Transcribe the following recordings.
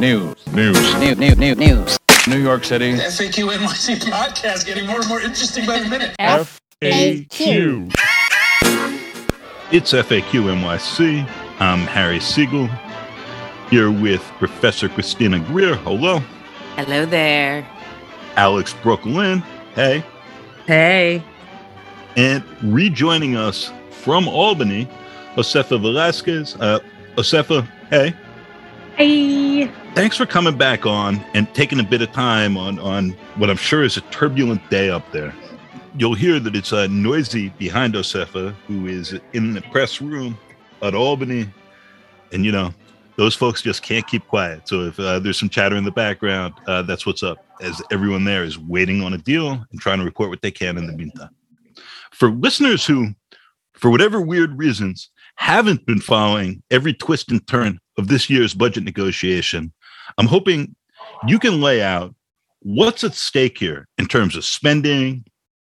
News. News. News. News. News. News. New York City. FAQ NYC podcast getting more and more interesting by the minute. FAQ. It's FAQ NYC. I'm Harry Siegel. Here with Professor Christina Greer. Hello. Hello there. Alex Brook Lynn. Hey. Hey. And rejoining us from Albany, Josefa Velasquez. Uh, Josefa, hey. Thanks for coming back on and taking a bit of time on, on what I'm sure is a turbulent day up there. You'll hear that it's uh, noisy behind Josefa, who is in the press room at Albany. And, you know, those folks just can't keep quiet. So if uh, there's some chatter in the background, uh, that's what's up, as everyone there is waiting on a deal and trying to report what they can in the meantime. For listeners who, for whatever weird reasons, haven't been following every twist and turn of this year's budget negotiation, I'm hoping you can lay out what's at stake here in terms of spending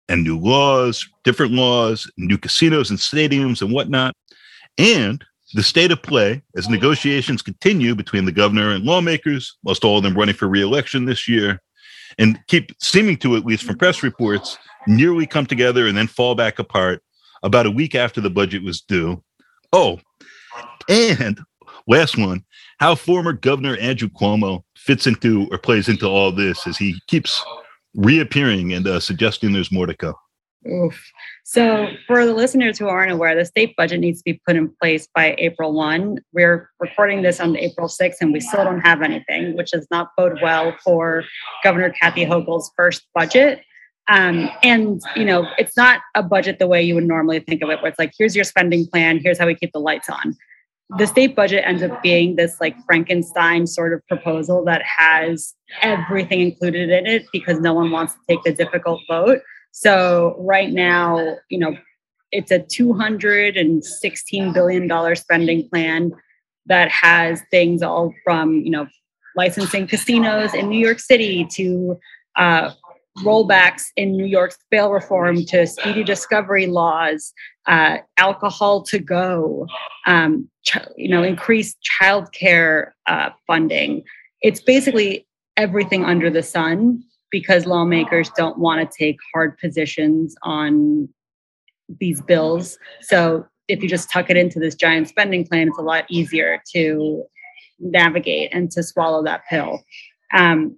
and new laws, different laws, new casinos and stadiums and whatnot, and the state of play as negotiations continue between the governor and lawmakers, most all of them running for reelection this year, and keep seeming to, at least from press reports, nearly come together and then fall back apart about a week after the budget was due. Oh, and last one, how former Governor Andrew Cuomo fits into or plays into all this as he keeps reappearing and uh, suggesting there's more to come. Oof. So, for the listeners who aren't aware, the state budget needs to be put in place by April 1. We're recording this on April 6th, and we still don't have anything, which does not bode well for Governor Kathy Hochul's first budget. Um, and, you know, it's not a budget the way you would normally think of it, where it's like, here's your spending plan, here's how we keep the lights on. The state budget ends up being this like Frankenstein sort of proposal that has everything included in it because no one wants to take the difficult vote. So right now, you know, it's a $216 billion spending plan that has things all from, you know, licensing casinos in New York City to uh, rollbacks in New York's bail reform to speedy discovery laws, uh, alcohol to go, um, ch- you know, increased childcare uh, funding. It's basically everything under the sun because lawmakers don't want to take hard positions on these bills. So if you just tuck it into this giant spending plan, it's a lot easier to navigate and to swallow that pill. Um,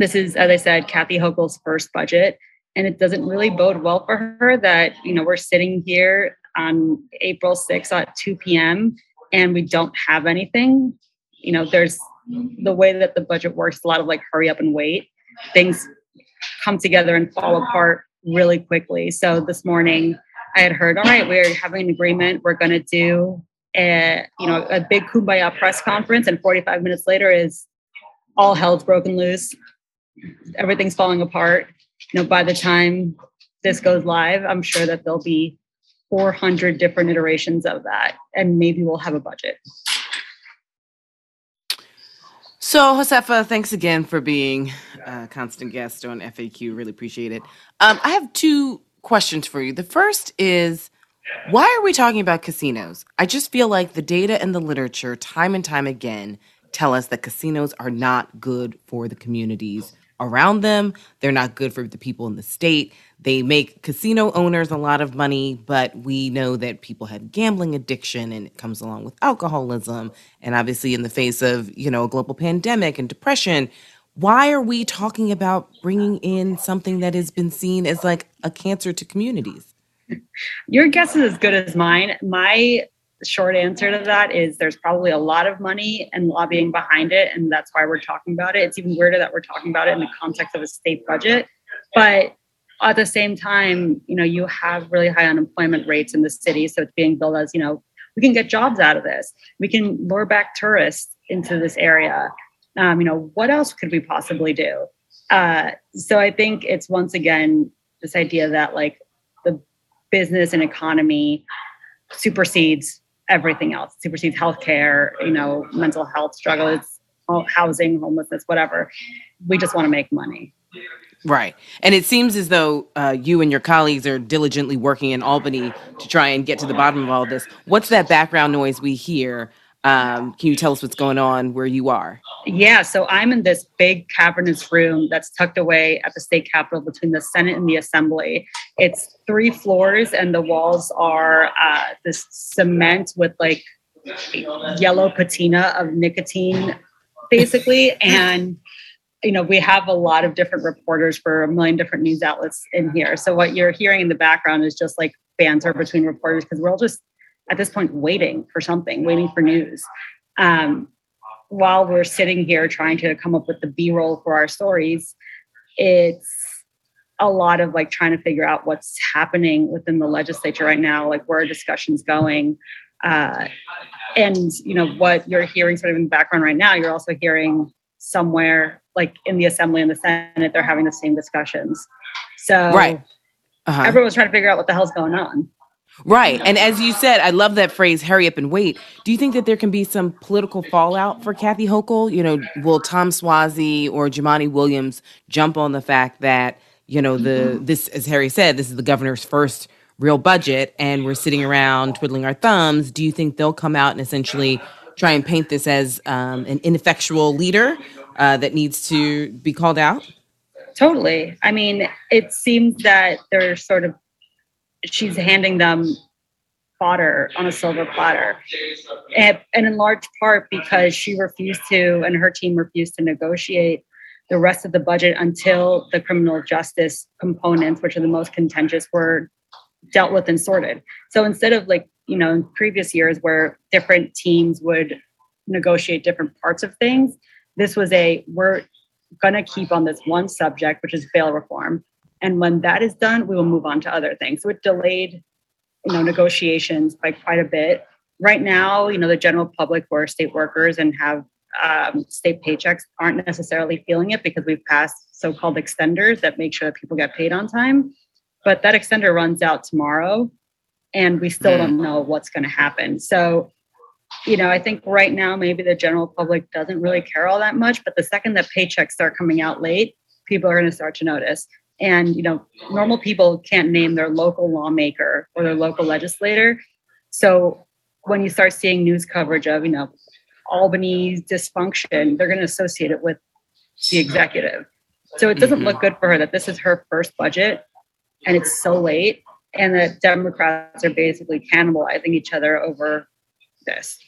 this is, as I said, Kathy Hochul's first budget, and it doesn't really bode well for her that you know we're sitting here on April 6th at 2 p.m. and we don't have anything. You know, there's the way that the budget works, a lot of like hurry up and wait things come together and fall apart really quickly. So this morning I had heard, all right, we're having an agreement. We're going to do a, you know, a big kumbaya press conference. And 45 minutes later is all hell's broken loose. Everything's falling apart. You know, by the time this goes live, I'm sure that there'll be 400 different iterations of that. And maybe we'll have a budget. So, Josefa, thanks again for being a constant guest on FAQ. Really appreciate it. Um, I have two questions for you. The first is why are we talking about casinos? I just feel like the data and the literature, time and time again, tell us that casinos are not good for the communities around them. They're not good for the people in the state. They make casino owners a lot of money, but we know that people have gambling addiction and it comes along with alcoholism. And obviously, in the face of, you know, a global pandemic and depression, why are we talking about bringing in something that has been seen as like a cancer to communities? Your guess is as good as mine. My short answer to that is there's probably a lot of money and lobbying behind it, and that's why we're talking about it. It's even weirder that we're talking about it in the context of a state budget. But at the same time, you know, you have really high unemployment rates in the city. So it's being billed as, you know, we can get jobs out of this. We can lure back tourists into this area. Um, you know, what else could we possibly do? Uh, so I think it's once again this idea that like the business and economy supersedes everything else, supersedes healthcare, you know, mental health struggles, housing, homelessness, whatever. We just want to make money. Right. And it seems as though uh, you and your colleagues are diligently working in Albany to try and get to the bottom of all this. What's that background noise we hear Um, can you tell us what's going on where you are? Yeah, so I'm in this big cavernous room that's tucked away at the state capitol between the Senate and the Assembly. It's three floors, and the walls are uh, this cement with like yellow patina of nicotine, basically. and you know, we have a lot of different reporters for a million different news outlets in here. So what you're hearing in the background is just like banter between reporters because we're all just at this point waiting for something, waiting for news. Um, while we're sitting here trying to come up with the b-roll for our stories it's a lot of like trying to figure out what's happening within the legislature right now like where are discussions going uh, and you know what you're hearing sort of in the background right now you're also hearing somewhere like in the assembly and the senate they're having the same discussions so right uh-huh. everyone's trying to figure out what the hell's going on Right. And as you said, I love that phrase, hurry up and wait. Do you think that there can be some political fallout for Kathy Hochul? You know, will Tom Suozzi or Jumaane Williams jump on the fact that, you know, the mm-hmm. this as Harry said, this is the governor's first real budget and we're sitting around twiddling our thumbs. Do you think they'll come out and essentially try and paint this as um, an ineffectual leader uh, that needs to be called out? Totally. I mean, it seems that they're sort of she's handing them fodder on a silver platter. And, and in large part because she refused to, and her team refused to negotiate the rest of the budget until the criminal justice components, which are the most contentious, were dealt with and sorted. So instead of like, you know, in previous years where different teams would negotiate different parts of things, this was a we're going to keep on this one subject, which is bail reform. And when that is done, we will move on to other things. So it delayed, you know, negotiations by quite a bit. Right now, you know, the general public who are state workers and have um, state paychecks aren't necessarily feeling it because we've passed so-called extenders that make sure that people get paid on time. But that extender runs out tomorrow, and we still don't mm. know what's going to happen. So, you know, I think right now maybe the general public doesn't really care all that much. But the second that paychecks start coming out late, people are going to start to notice and you know normal people can't name their local lawmaker or their local legislator. So when you start seeing news coverage of you know albany's dysfunction they're going to associate it with the executive. So it doesn't mm-hmm. look good for her that this is her first budget and it's so late and that democrats are basically cannibalizing each other over this.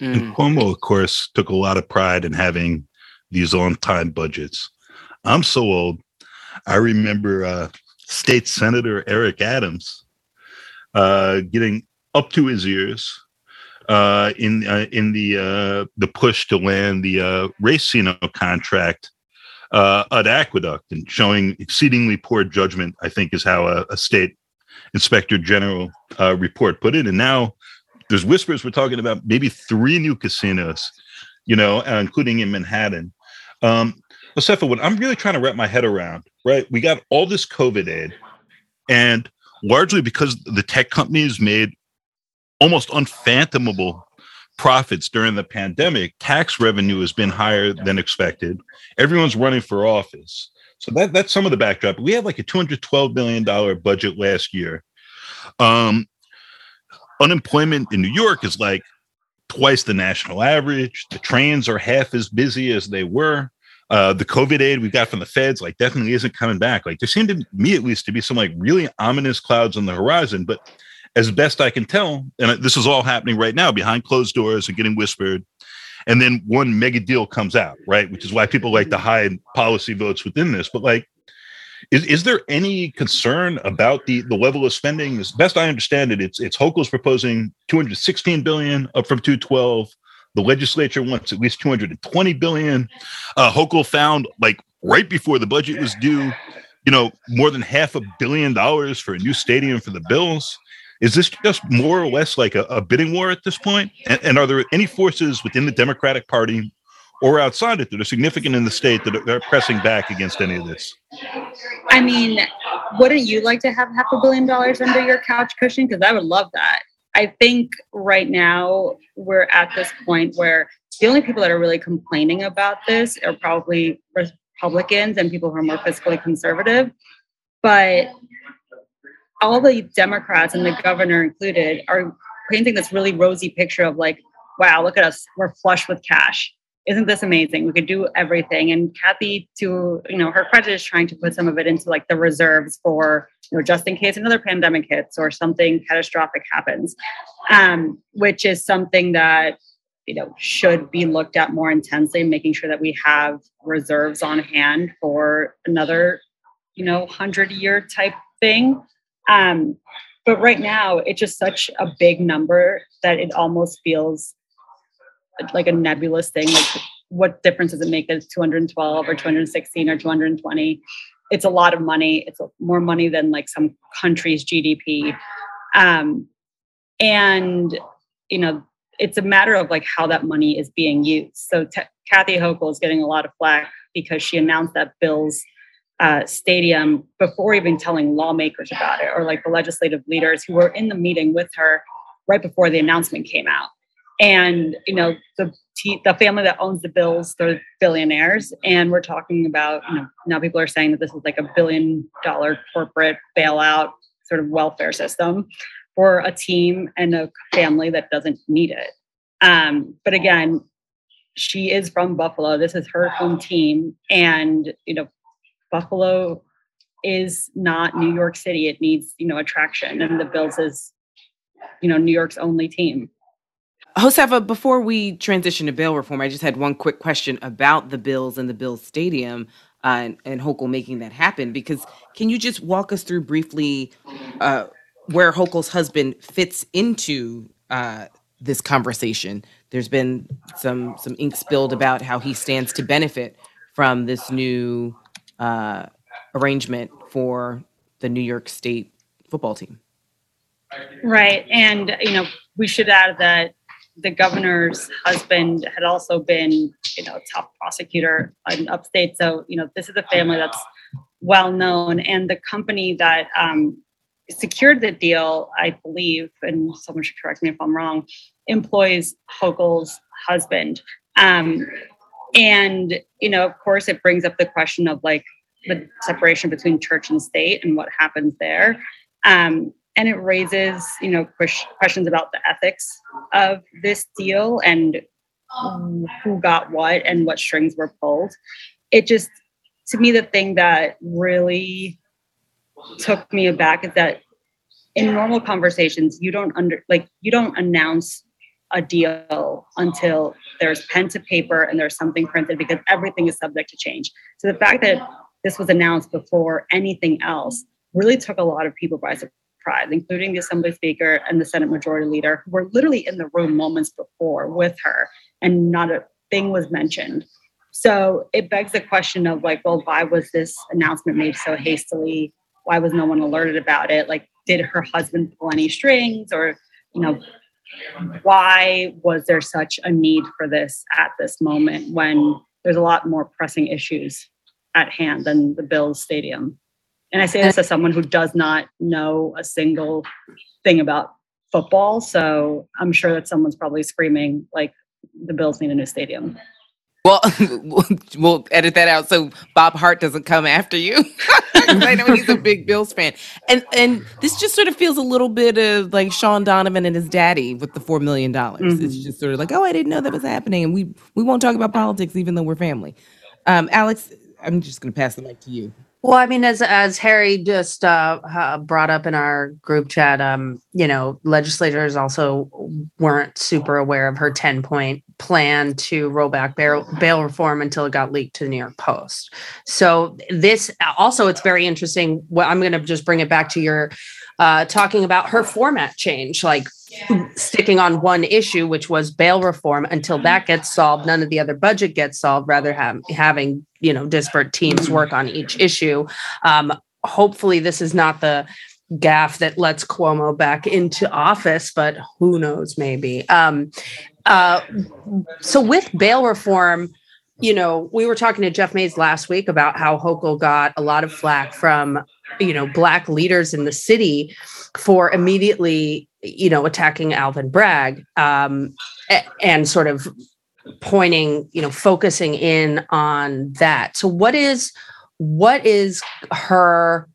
And mm. cuomo of course took a lot of pride in having these on-time budgets. I'm so old I remember uh, State Senator Eric Adams uh, getting up to his ears uh, in uh, in the uh, the push to land the uh, Racino contract uh, at Aqueduct and showing exceedingly poor judgment. I think is how a, a state inspector general report put it. And now there's whispers we're talking about maybe three new casinos, you know, including in Manhattan. Um, Josefa, what I'm really trying to wrap my head around, right? We got all this COVID aid, and largely because the tech companies made almost unfathomable profits during the pandemic, tax revenue has been higher than expected. Everyone's running for office. So that, that's some of the backdrop. We had like a $212 million budget last year. Um, unemployment in New York is like twice the national average. The trains are half as busy as they were uh, the COVID aid we got from the feds like definitely isn't coming back. Like there seemed to me at least to be some like really ominous clouds on the horizon. But as best I can tell, and this is all happening right now behind closed doors and getting whispered. And then one mega deal comes out, right? Which is why people like to hide policy votes within this. But like, is, is there any concern about the, the level of spending? As best I understand it, it's it's Hochul's proposing 216 billion up from 212. The legislature wants at least 220 billion. Uh, Hochul found like right before the budget was due, you know, more than half a billion dollars for a new stadium for the Bills. Is this just more or less like a, a bidding war at this point? And, and, are there any forces within the Democratic Party or outside it that are significant in the state that are, are pressing back against any of this? I mean, wouldn't you like to have half a billion dollars under your couch cushion? Because I would love that. I think right now we're at this point where the only people that are really complaining about this are probably Republicans and people who are more fiscally conservative. But all the Democrats and the governor included are painting this really rosy picture of like wow, look at us, we're flush with cash. Isn't this amazing? We could do everything. And Kathy, to you know, her credit is trying to put some of it into like the reserves for you know just in case another pandemic hits or something catastrophic happens, um, which is something that you know should be looked at more intensely, making sure that we have reserves on hand for another you know hundred year type thing. Um, but right now, it's just such a big number that it almost feels like a nebulous thing. Like, what difference does it make that it's 212 or 216 or 220? It's a lot of money. It's more money than like some country's GDP. Um, and, you know, it's a matter of like how that money is being used. So t- Kathy Hochul is getting a lot of flack because she announced that Bills uh, stadium before even telling lawmakers about it or like the legislative leaders who were in the meeting with her right before the announcement came out. And you know the the family that owns the bills, they're billionaires, and we're talking about you know now people are saying that this is like a billion dollar corporate bailout sort of welfare system for a team and a family that doesn't need it. Um, but again, she is from Buffalo. This is her home team, and you know Buffalo is not New York City. It needs, you know, attraction. And the Bills is, you know, New York's only team. Josefa, before we transition to bail reform, I just had one quick question about the Bills and the Bills Stadium uh, and, and Hochul making that happen. Because can you just walk us through briefly uh, where Hochul's husband fits into uh, this conversation? There's been some some ink spilled about how he stands to benefit from this new uh, arrangement for the New York State football team. Right. And, you know, we should add that the governor's husband had also been, you know, top prosecutor in upstate. So, you know, this is a family that's well known. And the company that um, secured the deal, I believe, and someone should correct me if I'm wrong, employs Hochul's husband. Um, and, you know, of course, it brings up the question of like the separation between church and state and what happens there. Um, and it raises, you know, questions about the ethics of this deal and who got what and what strings were pulled. It just, to me, the thing that really took me aback is that in normal conversations, you don't under like you don't announce a deal until there's pen to paper and there's something printed because everything is subject to change. So the fact that this was announced before anything else really took a lot of people by surprise, including the Assembly Speaker and the Senate Majority Leader, who were literally in the room moments before with her, and not a thing was mentioned. So it begs the question of like, well, why was this announcement made so hastily? Why was no one alerted about it? Like, did her husband pull any strings, or you know, why was there such a need for this at this moment when there's a lot more pressing issues at hand than the Bills Stadium? And I say this as someone who does not know a single thing about football. So I'm sure that someone's probably screaming, like, the Bills need a new stadium. Well, we'll edit that out so Bob Hardt doesn't come after you. I know he's a big Bills fan, and and this just sort of feels a little bit of like Shaun Donovan and his daddy with the four million dollars. Mm-hmm. It's just sort of like, oh, I didn't know that was happening, and we we won't talk about politics even though we're family. Um, Alex, I'm just going to pass the mic to you. Well, I mean, as as Harry just uh, brought up in our group chat, um, you know, legislators also weren't super aware of her ten point plan to roll back bail, bail reform until it got leaked to the New York Post. So this also, it's very interesting. Well, I'm going to just bring it back to your uh, talking about her format change, like sticking on one issue, which was bail reform, until that gets solved. None of the other budget gets solved. Rather, have, having you know disparate teams work on each issue. Um, hopefully, this is not the gaff that lets Cuomo back into office, but who knows? Maybe. Um, uh, so with bail reform you know, we were talking to Jeff Mays last week about how Hochul got a lot of flack from, you know, black leaders in the city for immediately, you know, attacking Alvin Bragg um, and sort of pointing, you know, focusing in on that. So what is what is her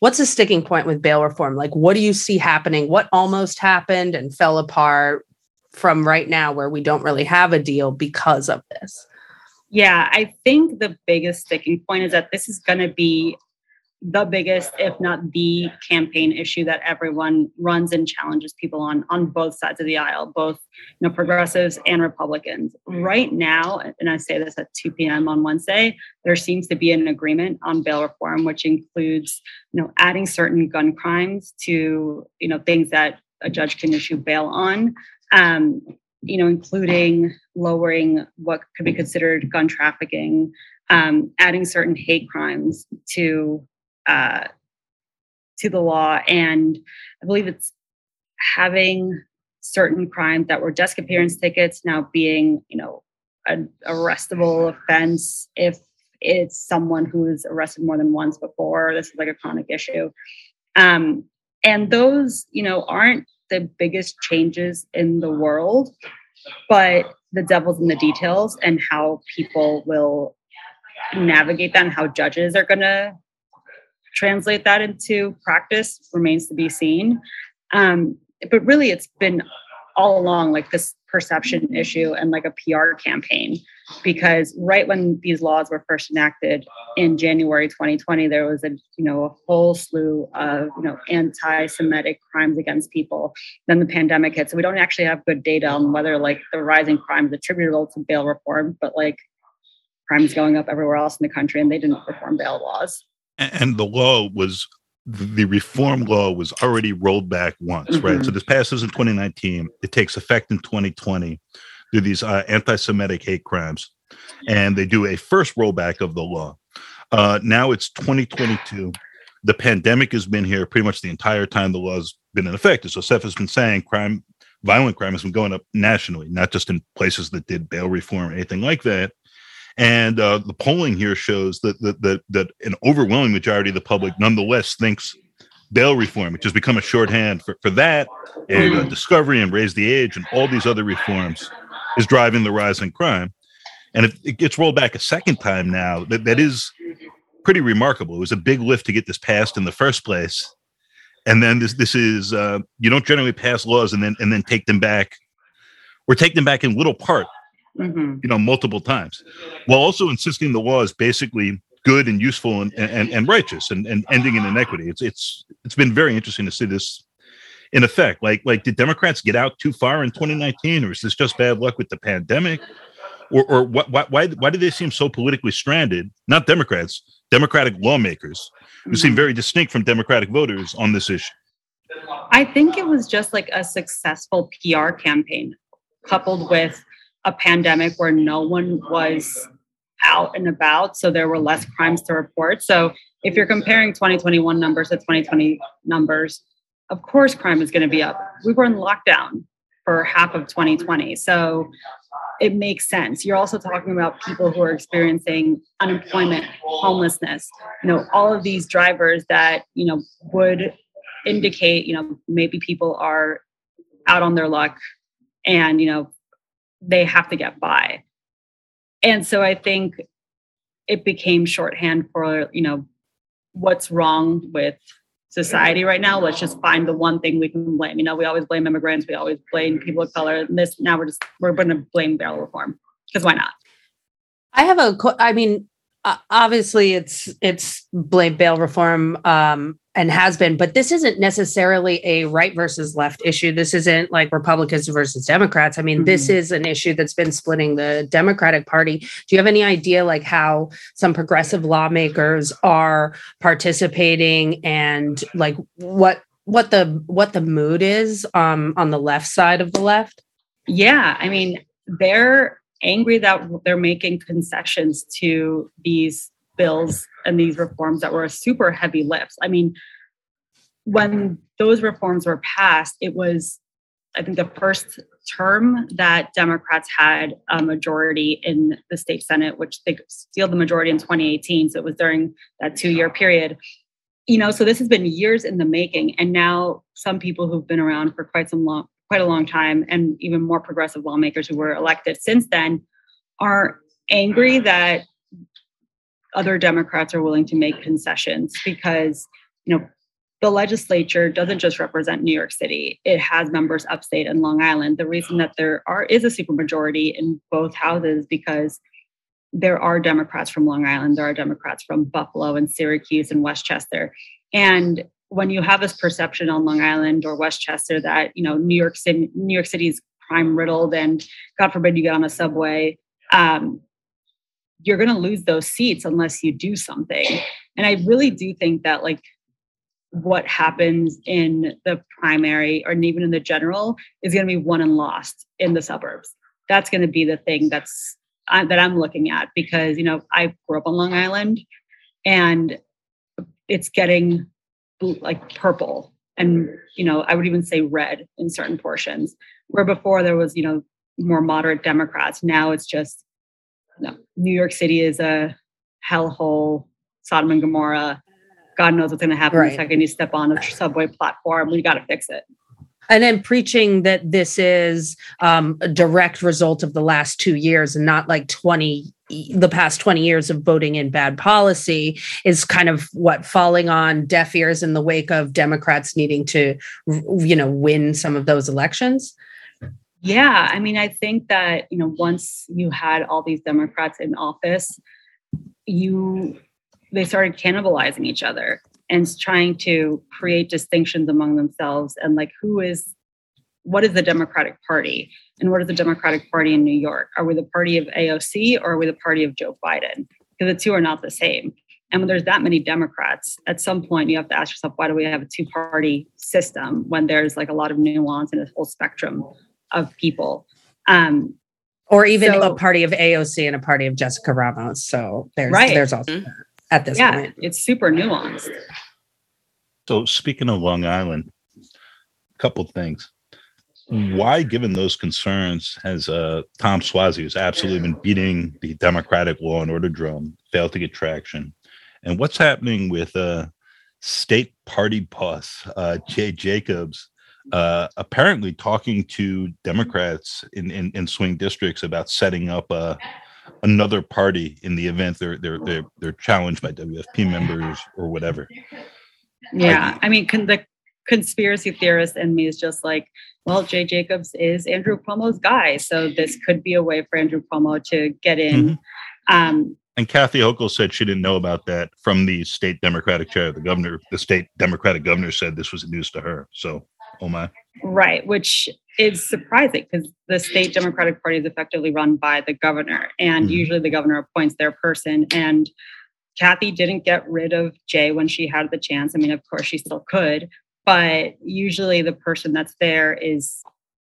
what's the sticking point with bail reform? Like what do you see happening? What almost happened and fell apart? from right now where we don't really have a deal because of this? Yeah, I think the biggest sticking point is that this is going to be the biggest, if not the campaign issue that everyone runs and challenges people on on both sides of the aisle, both you know progressives and Republicans. Right now, and I say this at 2 p.m. on Wednesday, there seems to be an agreement on bail reform, which includes you know adding certain gun crimes to you know things that a judge can issue bail on. Um, you know, including lowering what could be considered gun trafficking, um, adding certain hate crimes to uh, to the law, and I believe it's having certain crimes that were desk appearance tickets now being, you know, an arrestable offense if it's someone who's arrested more than once before. This is like a chronic issue. Um, and those, you know, aren't the biggest changes in the world, but the devil's in the details and how people will navigate that and how judges are going to translate that into practice remains to be seen. Um, but really, it's been all along like this perception issue and like a PR campaign. Because right when these laws were first enacted in January 2020 there was a you know a whole slew of you know anti-semitic crimes against people. Then the pandemic hit so we don't actually have good data on whether like the rising crime is attributable to bail reform but like crime is going up everywhere else in the country and they didn't reform bail laws and the law was the reform law was already rolled back once, mm-hmm. right? So this passes in 2019. It takes effect in 2020 through these uh, anti-Semitic hate crimes, and they do a first rollback of the law. Uh, now it's 2022. The pandemic has been here pretty much the entire time the law's been in effect. As Seth has been saying, crime, violent crime has been going up nationally, not just in places that did bail reform or anything like that. And uh, the polling here shows that, that, that, that an overwhelming majority of the public nonetheless thinks bail reform, which has become a shorthand for, for that, and uh, mm. discovery and raise the age and all these other reforms is driving the rise in crime. And if it gets rolled back a second time now, that, that is pretty remarkable. It was a big lift to get this passed in the first place. And then this this is uh, you don't generally pass laws and then and then take them back or take them back in little part mm-hmm. you know, multiple times, while also insisting the law is basically good and useful and, and, and righteous and, and ending in inequity. It's it's it's been very interesting to see this in effect. Like like did Democrats get out too far in 2019, or is this just bad luck with the pandemic? Or, or what, why, why, why do they seem so politically stranded? Not Democrats, Democratic lawmakers who mm-hmm. seem very distinct from Democratic voters on this issue. I think it was just like a successful PR campaign coupled with a pandemic where no one was out and about, so there were less crimes to report. So if you're comparing 2021 numbers to 2020 numbers, of course crime is going to be up. We were in lockdown for half of 2020. So it makes sense. You're also talking about people who are experiencing unemployment, homelessness, you know, all of these drivers that, you know, would indicate, you know, maybe people are out on their luck and, you know, they have to get by. And so I think it became shorthand for, you know, what's wrong with society right now. Let's just find the one thing we can blame. You know, we always blame immigrants, we always blame people of color. And this now we're just we're going to blame bail reform because why not? I have a. I mean, obviously it's it's blame bail reform um, and has been, but this isn't necessarily a right versus left issue. This isn't like Republicans versus Democrats. I mean, mm-hmm. this is an issue that's been splitting the Democratic Party. Do you have any idea like how some progressive lawmakers are participating and like what what the what the mood is um, on the left side of the left? Yeah, I mean, they're angry that they're making concessions to these bills and these reforms that were a super heavy lifts. I mean, when those reforms were passed, it was, I think, the first term that Democrats had a majority in the state Senate, which they sealed the majority in 2018. So it was during that two year period. You know, so this has been years in the making. And now some people who've been around for quite some long, quite a long time, and even more progressive lawmakers who were elected since then are angry that other Democrats are willing to make concessions because, you know, the legislature doesn't just represent New York City; it has members upstate and Long Island. The reason that there are is a supermajority in both houses because there are Democrats from Long Island, there are Democrats from Buffalo and Syracuse and Westchester, and when you have this perception on Long Island or Westchester that you know New York City, New York City is crime riddled, and God forbid you get on a subway, um, you're going to lose those seats unless you do something. And I really do think that like what happens in the primary or even in the general is going to be won and lost in the suburbs. That's going to be the thing that's uh, that I'm looking at because you know I grew up on Long Island, and it's getting like purple and you know I would even say red in certain portions. Where before there was you know more moderate Democrats. Now it's just no, New York City is a hellhole, Sodom and Gomorrah. God knows what's going to happen right. the second you step on a subway platform. We got to fix it. And then preaching that this is um, a direct result of the last two years and not like 20 the past 20 years of voting in bad policy is kind of what falling on deaf ears in the wake of democrats needing to you know win some of those elections yeah, I mean, I think that, you know, once you had all these Democrats in office, you they started cannibalizing each other and trying to create distinctions among themselves and like who is what is the Democratic Party and what is the Democratic Party in New York? Are we the party of AOC or are we the party of Joe Biden? Because the two are not the same. And when there's that many Democrats, at some point you have to ask yourself, why do we have a two party system when there's like a lot of nuance and a whole spectrum of people. Um, or even so, a party of AOC and a party of Jessica Ramos. So there's right. there's also mm-hmm. at this yeah, point. It's super nuanced. So speaking of Long Island, a couple things. Why, given those concerns, has uh, Tom Suozzi, who's absolutely been beating the Democratic law and order drum, failed to get traction? And what's happening with uh, state party boss uh, Jay Jacobs, uh, apparently talking to Democrats in, in, in swing districts about setting up a another party in the event they're they're they're, they're challenged by WFP members or whatever. Yeah, I mean, con- the conspiracy theorist in me is just like, well, Jay Jacobs is Andrew Cuomo's guy, so this could be a way for Andrew Cuomo to get in. Mm-hmm. Um, and Kathy Hochul said she didn't know about that from the state Democratic chair. The governor, the state Democratic governor, said this was news to her. So Oh my. Right, which is surprising because the state Democratic Party is effectively run by the governor, and mm-hmm. usually the governor appoints their person. And Kathy didn't get rid of Jay when she had the chance. I mean, of course, she still could, but usually the person that's there is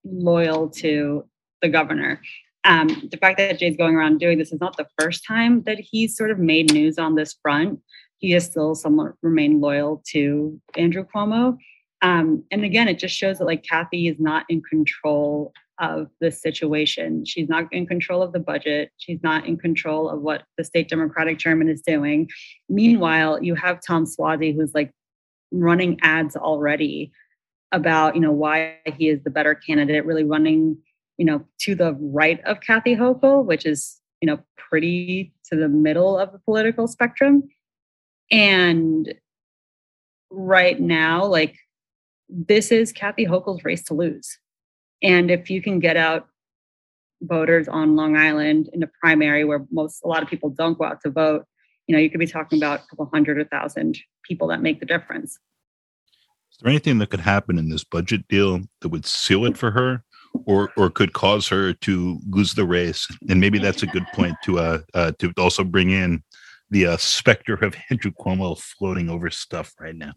loyal to the governor. Um, the fact that Jay's going around doing this is not the first time that he's sort of made news on this front. He has still somewhat remained loyal to Andrew Cuomo. Um, and again, it just shows that like Kathy is not in control of the situation. She's not in control of the budget. She's not in control of what the state Democratic chairman is doing. Meanwhile, you have Tom Suozzi, who's like running ads already about, you know, why he is the better candidate, really running, you know, to the right of Kathy Hochul, which is, you know, pretty to the middle of the political spectrum. And right now, like this is Kathy Hochul's race to lose. And if you can get out voters on Long Island in a primary where most a lot of people don't go out to vote, you know, you could be talking about a couple hundred or thousand people that make the difference. Is there anything that could happen in this budget deal that would seal it for her? Or, or could cause her to lose the race, and maybe that's a good point to uh, uh to also bring in the uh, specter of Andrew Cuomo floating over stuff right now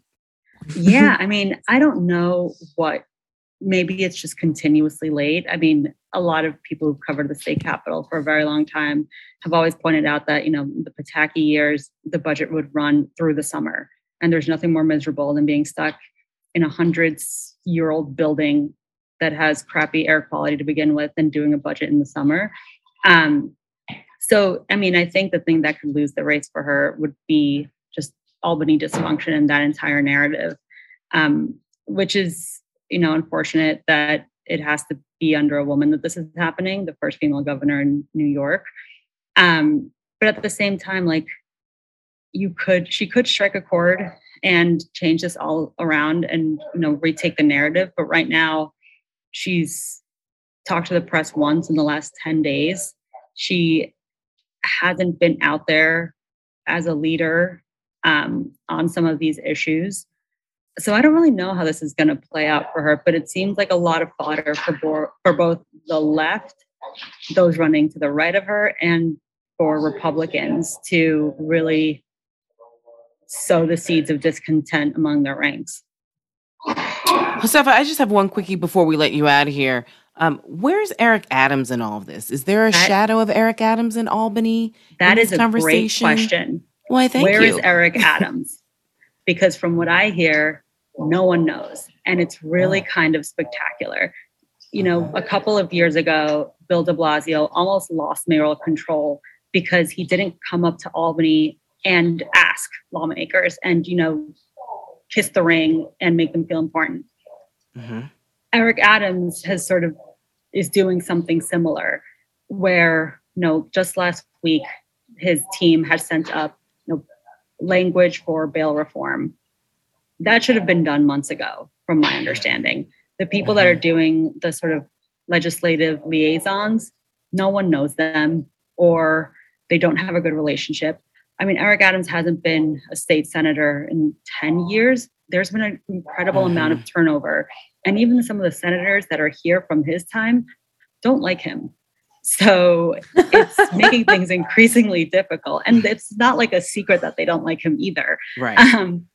yeah, I mean, I don't know what maybe it's just continuously late. I mean, a lot of people who've covered the state capitol for a very long time have always pointed out that, you know, the Pataki years, the budget would run through the summer. And there's nothing more miserable than being stuck in a hundreds year old building that has crappy air quality to begin with and doing a budget in the summer. Um, so, I mean, I think the thing that could lose the race for her would be Albany dysfunction and that entire narrative, um, which is, you know, unfortunate that it has to be under a woman that this is happening, the first female governor in New York. Um, but at the same time, like you could, she could strike a chord and change this all around and you know retake the narrative. But right now, she's talked to the press once in the last 10 days. She hasn't been out there as a leader um, on some of these issues. So I don't really know how this is going to play out for her, but it seems like a lot of fodder for, bo- for both the left, those running to the right of her, and for Republicans to really sow the seeds of discontent among their ranks. Josefa, I just have one quickie before we let you out of here. Um, where's Eric Adams in all of this? Is there a that, shadow of Eric Adams in Albany? That in is a great question. Why, thank Where you. Where is Eric Adams? because from what I hear, no one knows. And it's really oh. kind of spectacular. You know, a couple of years ago, Bill de Blasio almost lost mayoral control because he didn't come up to Albany and ask lawmakers and, you know, kiss the ring and make them feel important. Mm-hmm. Eric Adams has sort of is doing something similar where, you know, just last week, his team has sent up language for bail reform. That should have been done months ago, from my understanding. The people that are mm-hmm. doing the sort of legislative liaisons, no one knows them or they don't have a good relationship. I mean, Eric Adams hasn't been a state senator in 10 years. There's been an incredible mm-hmm. amount of turnover. And even some of the senators that are here from his time don't like him. So it's making things increasingly difficult. And it's not like a secret that they don't like him either. Right. Um,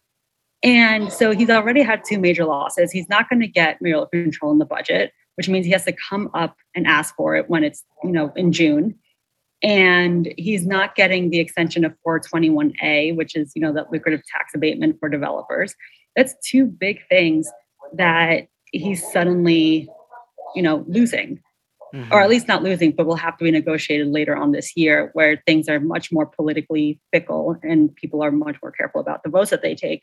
and so he's already had two major losses. He's not going to get mayoral control in the budget, which means he has to come up and ask for it when it's, you know, in June. And he's not getting the extension of 421A, which is, you know, that lucrative tax abatement for developers. That's two big things that he's suddenly, you know, losing. Mm-hmm. Or at least not losing, but will have to be negotiated later on this year, where things are much more politically fickle and people are much more careful about the votes that they take.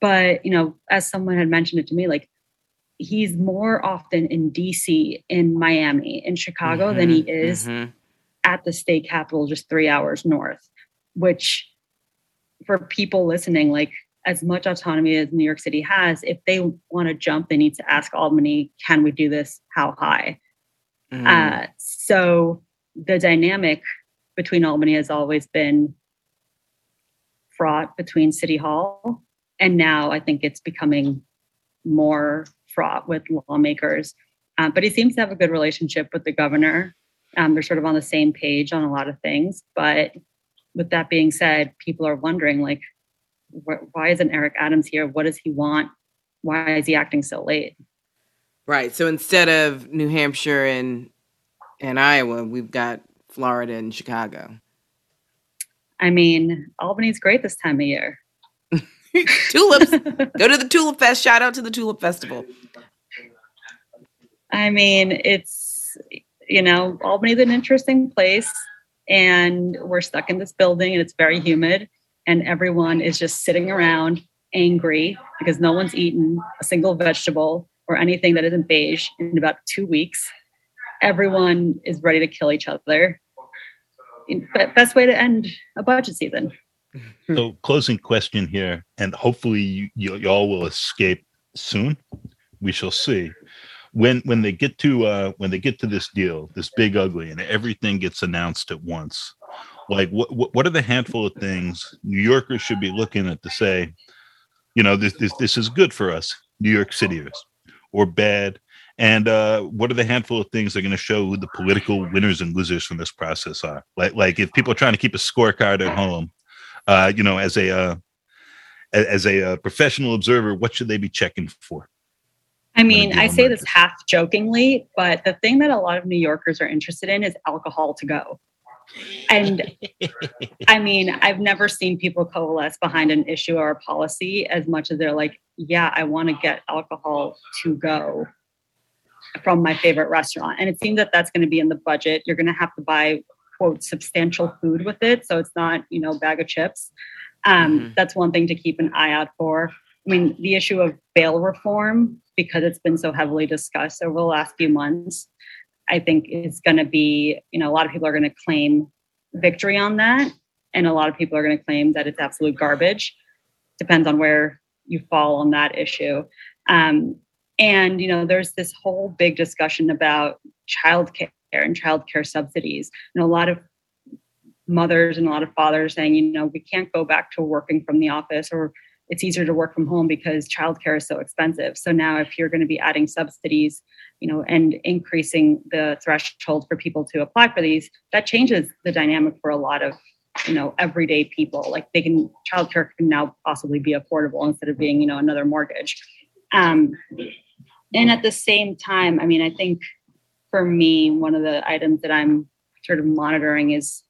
But, you know, as someone had mentioned it to me, like he's more often in DC, in Miami, in Chicago mm-hmm. than he is mm-hmm. at the state capitol, just three hours north, which for people listening, like as much autonomy as New York City has, if they want to jump, they need to ask Albany, can we do this? How high? Mm. Uh, so the dynamic between Albany has always been fraught between City Hall. And now I think it's becoming more fraught with lawmakers. Um, but he seems to have a good relationship with the governor. Um, they're sort of on the same page on a lot of things. But with that being said, people are wondering like, why isn't Eric Adams here? What does he want? Why is he acting so late? Right. So instead of New Hampshire and and Iowa, we've got Florida and Chicago. I mean, Albany's great this time of year. Tulips. Go to the Tulip Fest. Shout out to the Tulip Festival. I mean, it's you know, Albany's an interesting place and we're stuck in this building and it's very humid and everyone is just sitting around angry because no one's eaten a single vegetable or anything that isn't beige in about two weeks. Everyone is ready to kill each other. Best way to end a budget season. So, closing question here, and hopefully you, you, you all will escape soon. We shall see. When when they get to uh, when they get to this deal, this big ugly, and everything gets announced at once, like what what are the handful of things New Yorkers should be looking at to say, you know, this this this is good for us, New York Cityers, or bad? And uh, what are the handful of things that are going to show who the political winners and losers from this process are? Like, like if people are trying to keep a scorecard at home, uh, you know, as a uh, as a uh, professional observer, what should they be checking for? I mean, I say this half jokingly, but the thing that a lot of New Yorkers are interested in is alcohol to go. And I mean, I've never seen people coalesce behind an issue or a policy as much as they're like, yeah, I want to get alcohol to go from my favorite restaurant. And it seems that that's going to be in the budget. You're going to have to buy, quote, substantial food with it. So it's not, you know, bag of chips. Um, mm-hmm. That's one thing to keep an eye out for. I mean, the issue of bail reform, because it's been so heavily discussed over the last few months, I think is going to be, you know, a lot of people are going to claim victory on that. And a lot of people are going to claim that it's absolute garbage. depends on where you fall on that issue. Um, and you know, there's this whole big discussion about childcare and childcare subsidies. And a lot of mothers and a lot of fathers saying, you know, we can't go back to working from the office or it's easier to work from home because childcare is so expensive. So now if you're going to be adding subsidies, you know, and increasing the threshold for people to apply for these, that changes the dynamic for a lot of, you know, everyday people. Like they can childcare can now possibly be affordable instead of being, you know, another mortgage. Um, and at the same time, I mean, I think for me, one of the items that I'm sort of monitoring is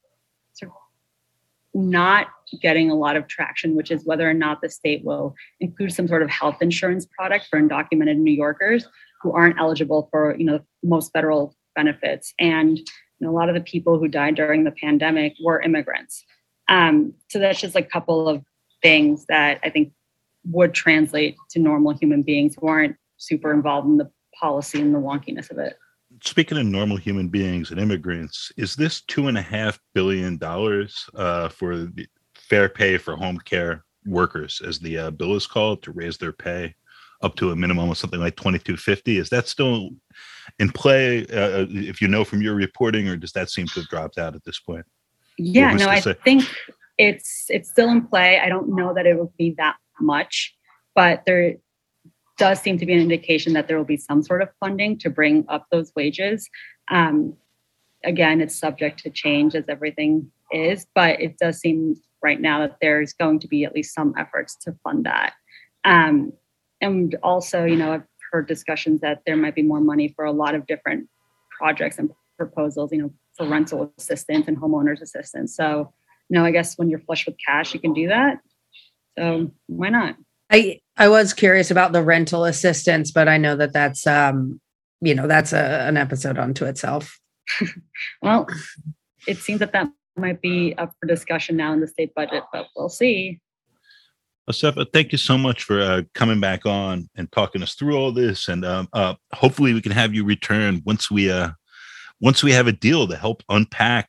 not getting a lot of traction, which is whether or not the state will include some sort of health insurance product for undocumented New Yorkers who aren't eligible for, you know, most federal benefits. And you know, a lot of the people who died during the pandemic were immigrants. Um, so that's just a couple of things that I think would translate to normal human beings who aren't super involved in the policy and the wonkiness of it. Speaking of normal human beings and immigrants, is this two and a half billion dollars uh, for the fair pay for home care workers, as the uh, bill is called, to raise their pay up to a minimum of something like twenty two fifty? Is that still in play? Uh, uh, if you know from your reporting, or does that seem to have dropped out at this point? Yeah, no, I say? think it's it's still in play. I don't know that it would be that much, but there does seem to be an indication that there will be some sort of funding to bring up those wages. Um, again, it's subject to change as everything is, but it does seem right now that there's going to be at least some efforts to fund that. Um, and also, you know, I've heard discussions that there might be more money for a lot of different projects and proposals, you know, for rental assistance and homeowners assistance. So, you know, I guess when you're flush with cash, you can do that. So why not? I I was curious about the rental assistance, but I know that that's um you know that's a, an episode unto itself. well, it seems that that might be up for discussion now in the state budget, but we'll see. Josefa, thank you so much for uh, coming back on and talking us through all this, and um, uh, hopefully we can have you return once we uh, once we have a deal to help unpack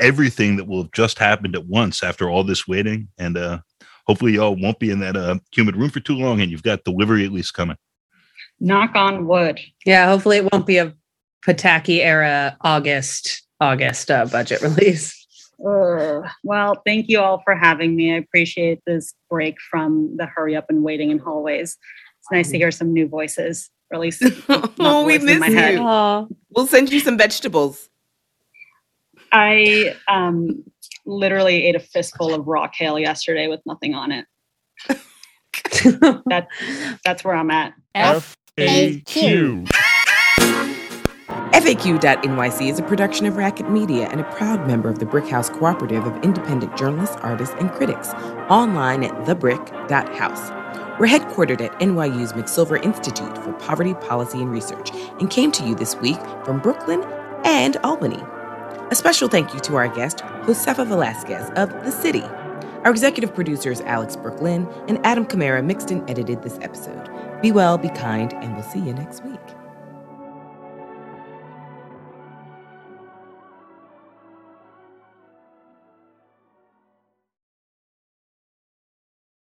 everything that will have just happened at once after all this waiting, and uh, hopefully y'all won't be in that uh, humid room for too long and you've got delivery at least coming. Knock on wood. Yeah, hopefully it won't be a Pataki era August August uh, budget release. Uh, well, thank you all for having me. I appreciate this break from the hurry up and waiting in hallways. It's nice to hear some new voices. Or at least, oh, we miss you. Head. We'll send you some vegetables. I um, literally ate a fistful of raw kale yesterday with nothing on it. that, that's where I'm at. FAQ. FAQ.NYC is a production of Racket Media and a proud member of the Brickhouse Cooperative of independent journalists, artists, and critics, online at thebrick.house. We're headquartered at NYU's McSilver Institute for Poverty Policy and Research and came to you this week from Brooklyn and Albany. A special thank you to our guest, Josefa Velasquez of The City. Our executive producers, Alex Brook Lynn and Adam Kamara, mixed and edited this episode. Be well, be kind, and we'll see you next week.